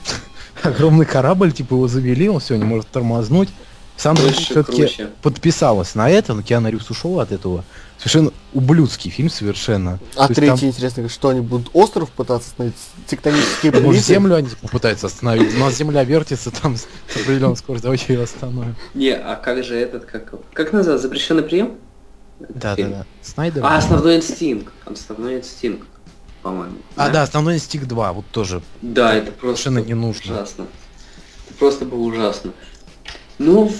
огромный корабль, типа его завели, он все, не может тормознуть. Сандра Круче, все-таки подписалась на это, но Киану Ривз ушел от этого. Совершенно ублюдский фильм, совершенно. А То третий, там- интересно, что они будут остров пытаться остановить? Тектонические Может, плиты? землю они попытаются остановить. У нас земля вертится там с с определенной скоростью, давайте ее остановим. Не, а как же этот, как, как называется, запрещенный прием? Да, да, Фильм. да. Снайдер. А, основной инстинкт. Основной инстинкт, по-моему. А, да, основной инстинкт 2, вот тоже. Да, это просто Совершенно не нужно. ужасно. Это просто было ужасно. Ну,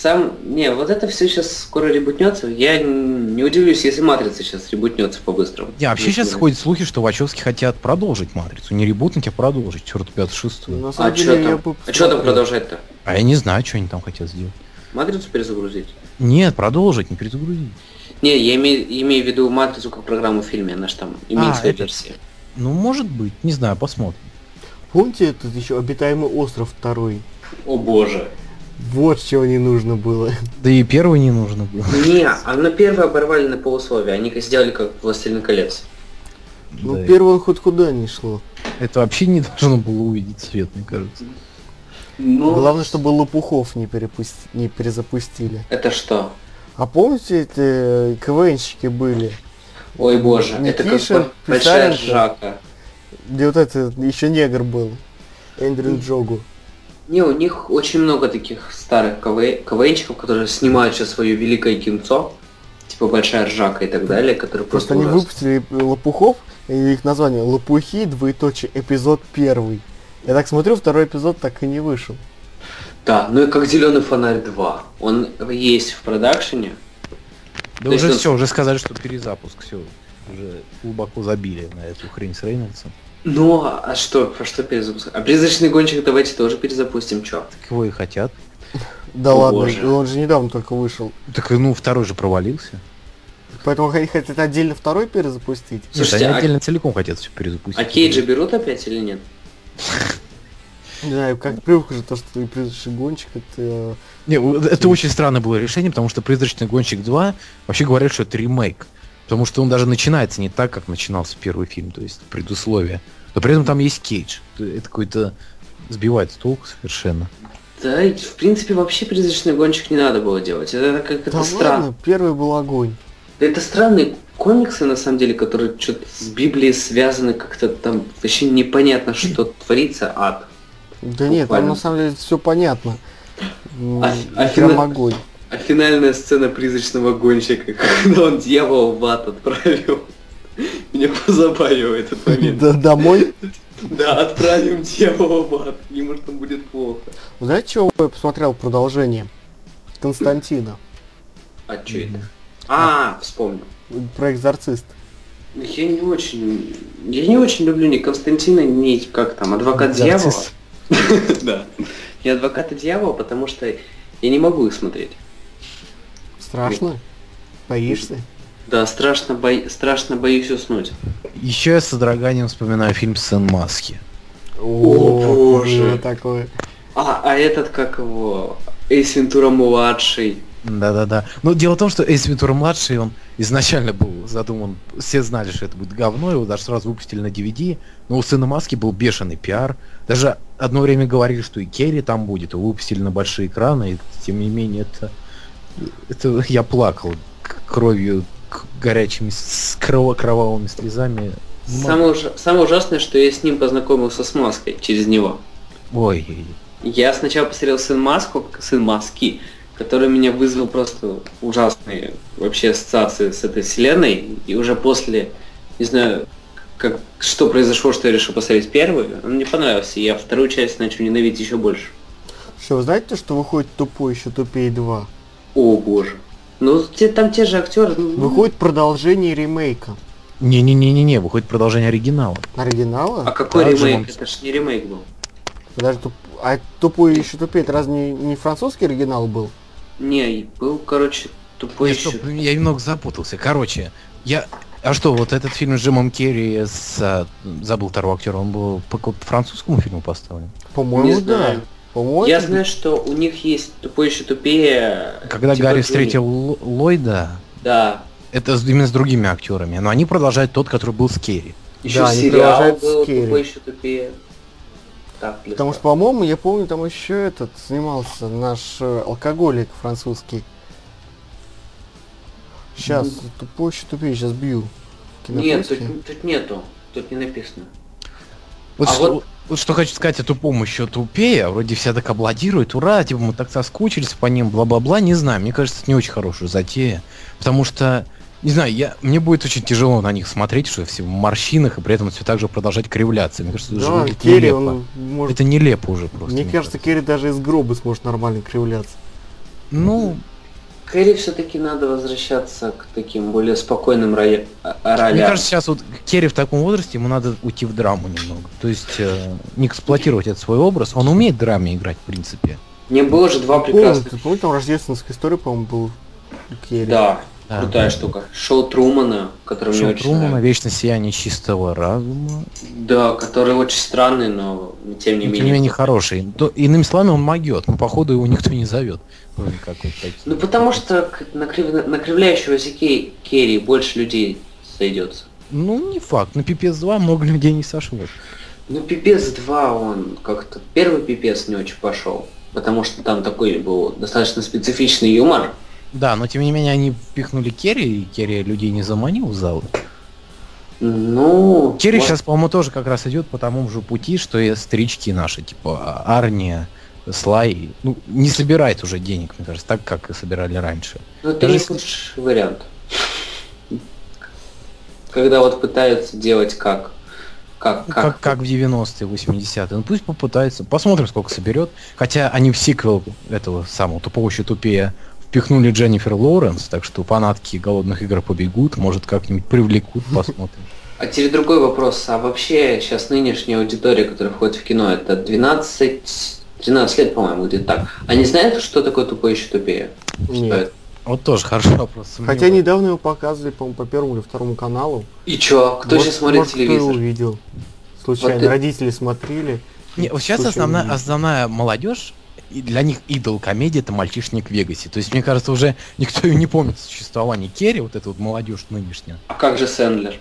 сам... Не, вот это все сейчас скоро ребутнется. Я не удивлюсь, если Матрица сейчас ребутнется по-быстрому. Не, вообще сейчас ходят слухи, что Вачовски хотят продолжить Матрицу. Не ребутнуть, а продолжить. Черт, пятую, шестую. На А что там? бы А что там продолжать-то? А я не знаю, что они там хотят сделать. Матрицу перезагрузить? Нет, продолжить, не перезагрузить. Не, я имею, имею в виду Матрицу как программу в фильме, она же там имеет А, свои это- версии. Ну, может быть, не знаю, посмотрим. Помните этот еще обитаемый остров второй? О боже. Вот чего не нужно было. Да и первый не нужно было. Не, а на первое оборвали на полусловие. Они сделали как «Властелин колец». Ну, Да, первый он хоть куда не шло. Это вообще не должно было увидеть свет, мне кажется. Ну, Главное, чтобы лопухов не, перепусти- не перезапустили. это что? А помните, эти э, КВНщики были? Ой боже, это Никишин, как бо- большая ржака. Где вот это еще негр был. Эндрю Джогу. Не, у них очень много таких старых КВ... КВНчиков, которые снимают сейчас свое великое кинцо, типа Большая ржака и так далее, которые Просто просто, они выпустили лопухов, и их название Лопухи, двоеточие, эпизод первый. Я так смотрю, второй эпизод так и не вышел. Да, ну и как Зеленый фонарь 2. Он есть в продакшене. Да То уже он- все, уже сказали, что перезапуск, все. Уже глубоко забили на эту хрень с Рейнольдсом. Ну, а что, а что перезапускать? А призрачный гонщик давайте тоже перезапустим, чё? Так его и хотят. Да О, ладно, боже. он же недавно только вышел. Так, ну, второй же провалился. Поэтому они хотят отдельно второй перезапустить. Слушайте, Нет, они а- отдельно целиком хотят все перезапустить. А Кейджа берут опять или нет? Не знаю, как привык уже то, что и предыдущий гонщик, это... э, Не, это очень странное было решение, потому что «Призрачный гонщик 2» вообще говорят, что это ремейк. Потому что он даже начинается не так, как начинался первый фильм, то есть предусловие. Но при этом там есть Кейдж. Это какой-то сбивает с толку совершенно. Да, и, в принципе, вообще призрачный гонщик не надо было делать. Это как Да это странно. ладно, первый был огонь. Да это странные комиксы, на самом деле, которые что-то с Библией связаны, как-то там вообще непонятно, что творится ад. Да нет, там на самом деле все понятно. А- и а прям фина- огонь. А финальная сцена призрачного гонщика, когда он дьявола в ад отправил. Меня позабавил этот момент. Да, домой. Да, отправим дьявола в ад, ему же там будет плохо. Знаете, чего я посмотрел продолжение? Константина. А что это? А, вспомнил. Про экзорцист. Я не очень... Я не очень люблю ни Константина, ни как там, адвокат дьявола. Да. Не адвоката дьявола, потому что я не могу их смотреть. Страшно? Боишься? Да, страшно, бо- страшно боюсь уснуть. Еще я с содроганием вспоминаю фильм «Сын маски». О, боже. было такое. А, а этот, как его, Эйс Вентура младший. Да-да-да. Но дело в том, что Эйс Вентура младший, он изначально был задуман, все знали, что это будет говно, его даже сразу выпустили на DVD, но у Сына Маски был бешеный пиар. Даже одно время говорили, что и Керри там будет, его выпустили на большие экраны, и тем не менее это... Это я плакал кровью, к- горячими, с крово- кровавыми слезами. Самое, уж- самое ужасное, что я с ним познакомился с маской через него. Ой, Я сначала посмотрел Сын Маску, Сын Маски, который меня вызвал просто ужасные вообще ассоциации с этой вселенной. И уже после, не знаю, как, что произошло, что я решил посмотреть первую, он мне понравился. И я вторую часть начал ненавидеть еще больше. Что, вы знаете, что выходит тупой еще тупее 2? О боже. Ну, те, там те же актеры. ну, Выходит продолжение ремейка. Не-не-не-не-не, выходит продолжение оригинала. Оригинала? А какой Также ремейк? он- Это ж не ремейк был. Подожди, туп... а тупой еще тупее, это разве не, не французский оригинал был? Не, был, короче, тупой еще. стоп, я немного запутался. Короче, я... А что, вот этот фильм с Джимом Керри с... а, забыл второго актера, он был по какому-то французскому фильму поставлен? По-моему, да. знаю. По-моему, Я знаю, что у них есть тупой еще тупее. Когда типа Гарри встретил Ло- Ллойда, Да. это именно с другими актерами, но они продолжают тот, который был с Керри. Еще Да, сериал был Керри. тупой еще тупее. Так, Потому что, по-моему, я помню, там еще этот снимался наш э, алкоголик французский. Сейчас, тупой еще тупее, сейчас бью. Нет, тут, тут нету. Тут не написано. Вот, А что, вот- вот что хочу сказать о тупом еще тупее, вроде все так аплодируют, ура, типа мы так соскучились по ним, бла-бла-бла, не знаю, мне кажется, это не очень хорошая затея, потому что, не знаю, я, мне будет очень тяжело на них смотреть, что все в морщинах, и при этом все так же продолжать кривляться, мне кажется, это же Да, будет Керри, нелепо. может... Это нелепо уже просто. Мне кажется, Керри даже из гроба сможет нормально кривляться. Ну, Кэрри все-таки надо возвращаться к таким более спокойным роя- а- а, ролям. мне кажется, сейчас вот Керри в таком возрасте, ему надо уйти в драму немного. То есть э, не эксплуатировать этот свой образ. Он умеет в драме играть, в принципе. Не было же два Помню, прекрасных. помнишь, там рождественская история, по-моему, был Керри. Да, Да. крутая штука. Шоу Трумана, который мне Шоу очень Трумана, нравится. Вечное сияние чистого разума. Да, который очень странный, но тем не Но, менее. тем не менее хороший. То- иными словами, он могет, но походу его никто не зовет. Ну потому что на, крив- на кривляющегося Кей- Керри больше людей сойдется. Ну, не факт. На пипец 2 много людей не сошлось. Ну пипец 2 он как-то... Первый пипец не очень пошел. Потому что там такой был достаточно специфичный юмор. Да, но тем не менее они впихнули Керри, и Керри людей не заманил в зал. Ну... Керри может, сейчас, по-моему, тоже как раз идет по тому же пути, что и старички наши, типа Арния, Слай. Ну, не собирает уже денег, мне кажется, так, как и собирали раньше. Ну это даже не худший вариант. Когда вот пытаются делать как... Как, Ну, как, Как, как в 90-е, 80-е. Ну пусть попытается. Посмотрим, сколько соберет. Хотя они в сиквел этого самого тупого еще тупее впихнули Дженнифер Лоуренс, так что фанатки голодных игр побегут, может как-нибудь привлекут, посмотрим. А теперь другой вопрос. А вообще сейчас нынешняя аудитория, которая входит в кино, это 12... 13 лет, по-моему, где-то так. Они знают, что такое тупое еще тупее? Что Нет. это? Вот тоже хороший вопрос. Хотя сомневаюсь. недавно его показывали, по-моему, по первому или второму каналу. И чё? Кто Вот, сейчас смотрит может, Кто телевизор? его видел? Случайно. Вот ты- Родители смотрели. Не, вот сейчас основная, увидел. основная молодежь, и для них идол комедии это мальчишник в Вегасе. То есть, мне кажется, уже никто и не помнит существование Керри, вот эта вот молодежь нынешняя. А как же Сэндлер?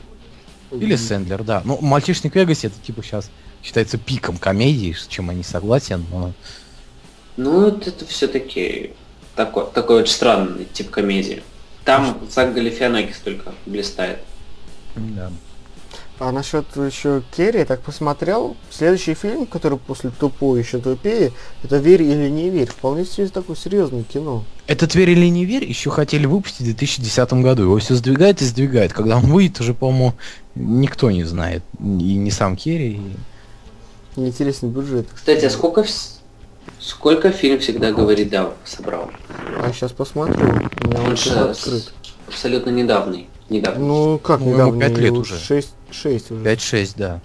Или Сэндлер, да. Ну, мальчишник в Вегасе это типа сейчас считается пиком комедии, с чем я не согласен, но Ну, вот это все-таки такой, такой очень странный тип комедии. Там Зак Галифианакис только блистает. да. А насчет еще Керри, я так посмотрел, следующий фильм, который после тупой еще тупее, это «Верь или не верь». Вполне себе такое серьезное кино. Этот «Верь или не верь» еще хотели выпустить в 2010 году. Его все сдвигает и сдвигает. Когда он выйдет, уже, по-моему, никто не знает. И не сам Керри. и- Интересный бюджет. Кстати, а сколько, сколько фильм всегда говорит да собрал? А сейчас посмотрю. У меня Он он же абсолютно недавний. Недавний. Ну, как Ну, ему недавно? пять лет Ему уже. Шесть, шесть уже. 5-6, да.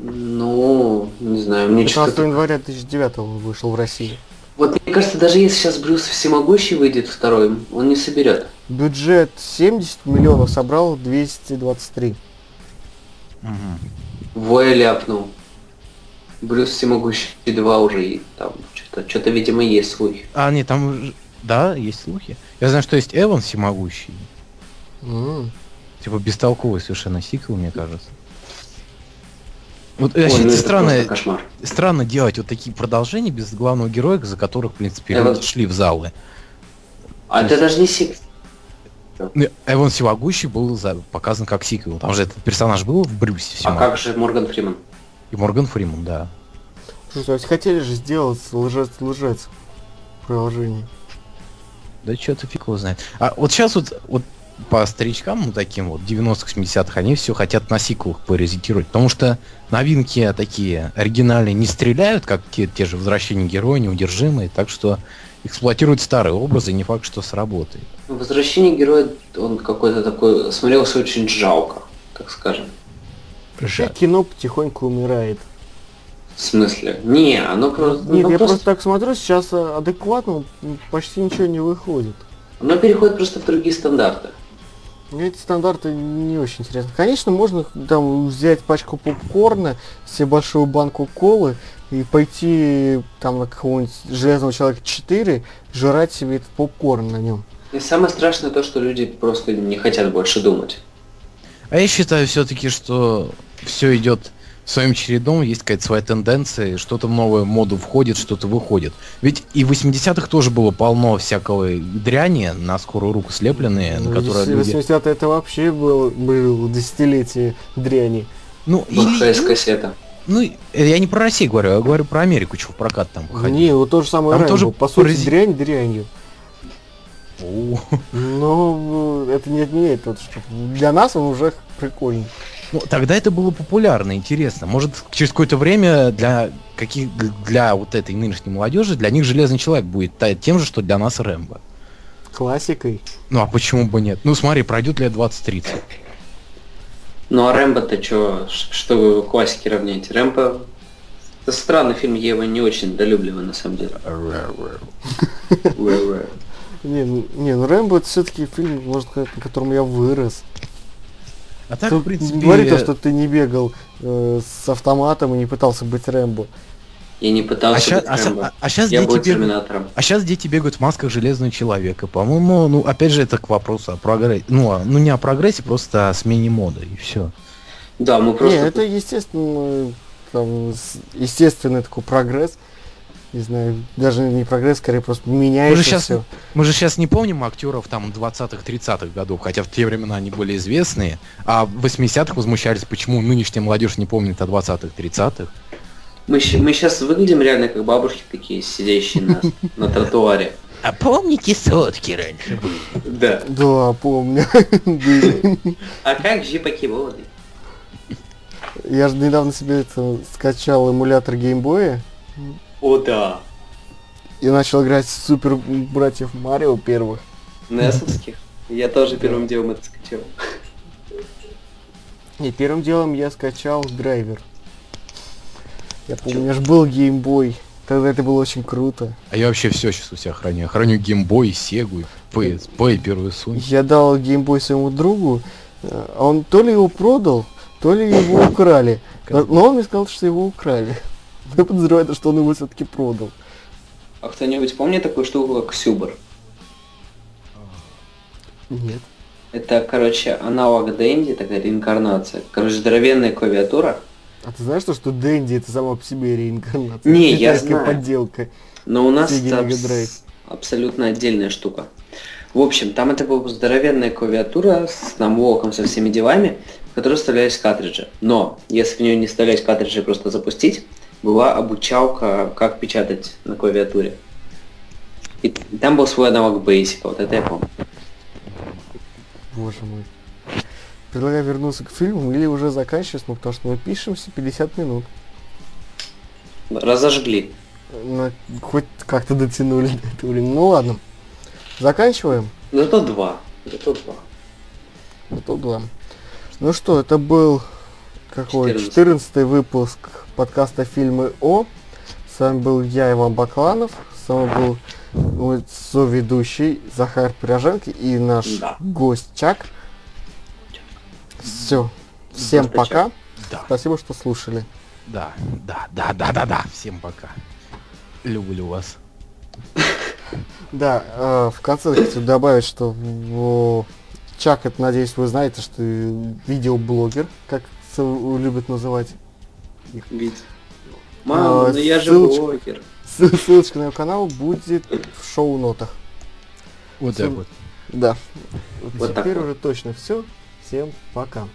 Ну, не знаю, мне 15 что-то... января 2009 вышел в России. Вот мне кажется, даже если сейчас Брюс Всемогущий выйдет второй, он не соберет. Бюджет 70 миллионов собрал 223. Мгм. Воя ляпнул. Брюс Всемогущий 2 уже и там что-то, что-то, видимо, есть слухи. А, нет, там... Да, есть слухи. Я знаю, что есть Эван Всемогущий. М. Типа бестолковый совершенно сиквел, мне кажется. Вот Ой, вообще ну это странно, странно делать вот такие продолжения без главного героя, за которых, в принципе, Эван- люди шли в залы. А это даже не сик. Ну, Эван Всемогущий был за- показан как сиквел. Там же этот персонаж был в Брюсе А как же Морган Фриман? И Морган Фриман, да. Ну, то есть хотели же сделать лжец-лжец приложение. Да что-то фиг его знает. А вот сейчас вот, вот по старичкам, ну таким вот, 90-х, 70-х, они все хотят на сиквелах паразитировать, потому что новинки такие оригинальные не стреляют, как те, те же возвращения героя, неудержимые, так что эксплуатируют старые образы, не факт, что сработает. Возвращение героя, он какой-то такой, смотрелся очень жалко, так скажем. Жаль. Кино потихоньку умирает. В смысле? Не, оно просто... Нет, оно я просто... просто так смотрю, сейчас адекватно почти ничего не выходит. Оно переходит просто в другие стандарты. Мне эти стандарты не очень интересны. Конечно, можно там взять пачку попкорна, себе большую банку колы и пойти там на какого-нибудь Железного Человека 4, жрать себе этот попкорн на нем. И самое страшное то, что люди просто не хотят больше думать. А я считаю все-таки, что все идет своим чередом, есть какая-то своя тенденция, что-то в новую моду входит, что-то выходит. Ведь и в 80-х тоже было полно всякого дряни на скорую руку слепленные, ну, на которые люди... 80-е это вообще был, был десятилетие дряни. Ну, или... кассета. Ну, я не про Россию говорю, я говорю про Америку, что в прокат там ходил. Не, вот то же самое там тоже по сути, дрянь дрянью. Но это не отменяет тот, что для нас он уже прикольный. Ну, тогда это было популярно, интересно. Может, через какое-то время для каких для вот этой нынешней молодежи, для них Железный Человек будет тем же, что для нас Рэмбо. Классикой. Ну, а почему бы нет? Ну, смотри, пройдет лет 20-30. Ну, а Рэмбо-то что, что вы классики равняете? Рэмбо это странный фильм, я его не очень долюбливаю, на самом деле. Не, ну, не, ну Рэмбо это все-таки фильм, может сказать, на котором я вырос. А так, Тут в принципе... Говори то, что ты не бегал э, с автоматом и не пытался быть Рэмбо. Я не пытался а ща, быть а, Рэмбо. А, а сейчас дети бегают, а сейчас дети бегают в масках Железного Человека. По-моему, ну, опять же, это к вопросу о прогрессе. Ну, а, ну, не о прогрессе, просто о смене моды, и все. Да, мы просто... Не, это естественно, там, естественный такой прогресс не знаю, даже не прогресс, скорее просто меняется мы же сейчас, все. Мы же сейчас не помним актеров там 20-х, 30-х годов, хотя в те времена они были известные, а в 80-х возмущались, почему нынешняя молодежь не помнит о 20-х, 30-х. Мы, мы сейчас выглядим реально как бабушки такие, сидящие на, на тротуаре. А помните сотки раньше были? Да. Да, помню. А как же покемоны? Я же недавно себе это скачал эмулятор геймбоя. О, да. И начал играть в супер братьев Марио первых. Несовских. Я тоже первым делом это скачал. Не, первым делом я скачал драйвер. Я помню, у меня же был геймбой. Тогда это было очень круто. А я вообще все сейчас у себя храню. Я храню геймбой, сегу, PSP и первую Sony. Я дал геймбой своему другу, а он то ли его продал, то ли его украли. Но он мне сказал, что его украли. Я подозреваю, что он его все-таки продал. А кто-нибудь помнит такую штуку, как Сюбер? Нет. Это, короче, аналог Дэнди, такая реинкарнация. Короче, здоровенная клавиатура. А ты знаешь, что, что Дэнди это сама по себе реинкарнация? Не, я знаю. подделка. Но у нас это абсолютно отдельная штука. В общем, там это была здоровенная клавиатура с намлоком, со всеми делами, в которой вставлялись картриджи. Но, если в нее не вставлять картриджи и просто запустить, была обучалка, как печатать на клавиатуре. И там был свой аналог Basic, вот это я помню. Боже мой. Предлагаю вернуться к фильму или уже заканчивать, ну, потому что мы пишемся 50 минут. Разожгли. Ну, хоть как-то дотянули до этого времени. Ну ладно. Заканчиваем? Зато два. Зато два. Зато два. Ну что, это был какой? 14, 14 выпуск подкаста «Фильмы О». С вами был я, Иван Бакланов. С вами был мой соведущий Захар Пряженко и наш да. гость Чак. Все. Всем пока. Да. Спасибо, что слушали. Да, да, да, да, да, да. Всем пока. Люблю вас. Да, э, в конце хочу добавить, что в... Чак, это, надеюсь, вы знаете, что видеоблогер, как любят называть их. Мама, а, ну я же блогер. Ссылочка на его канал будет в шоу-нотах. Вот так вот. Да. Вот Теперь уже точно все. Всем пока.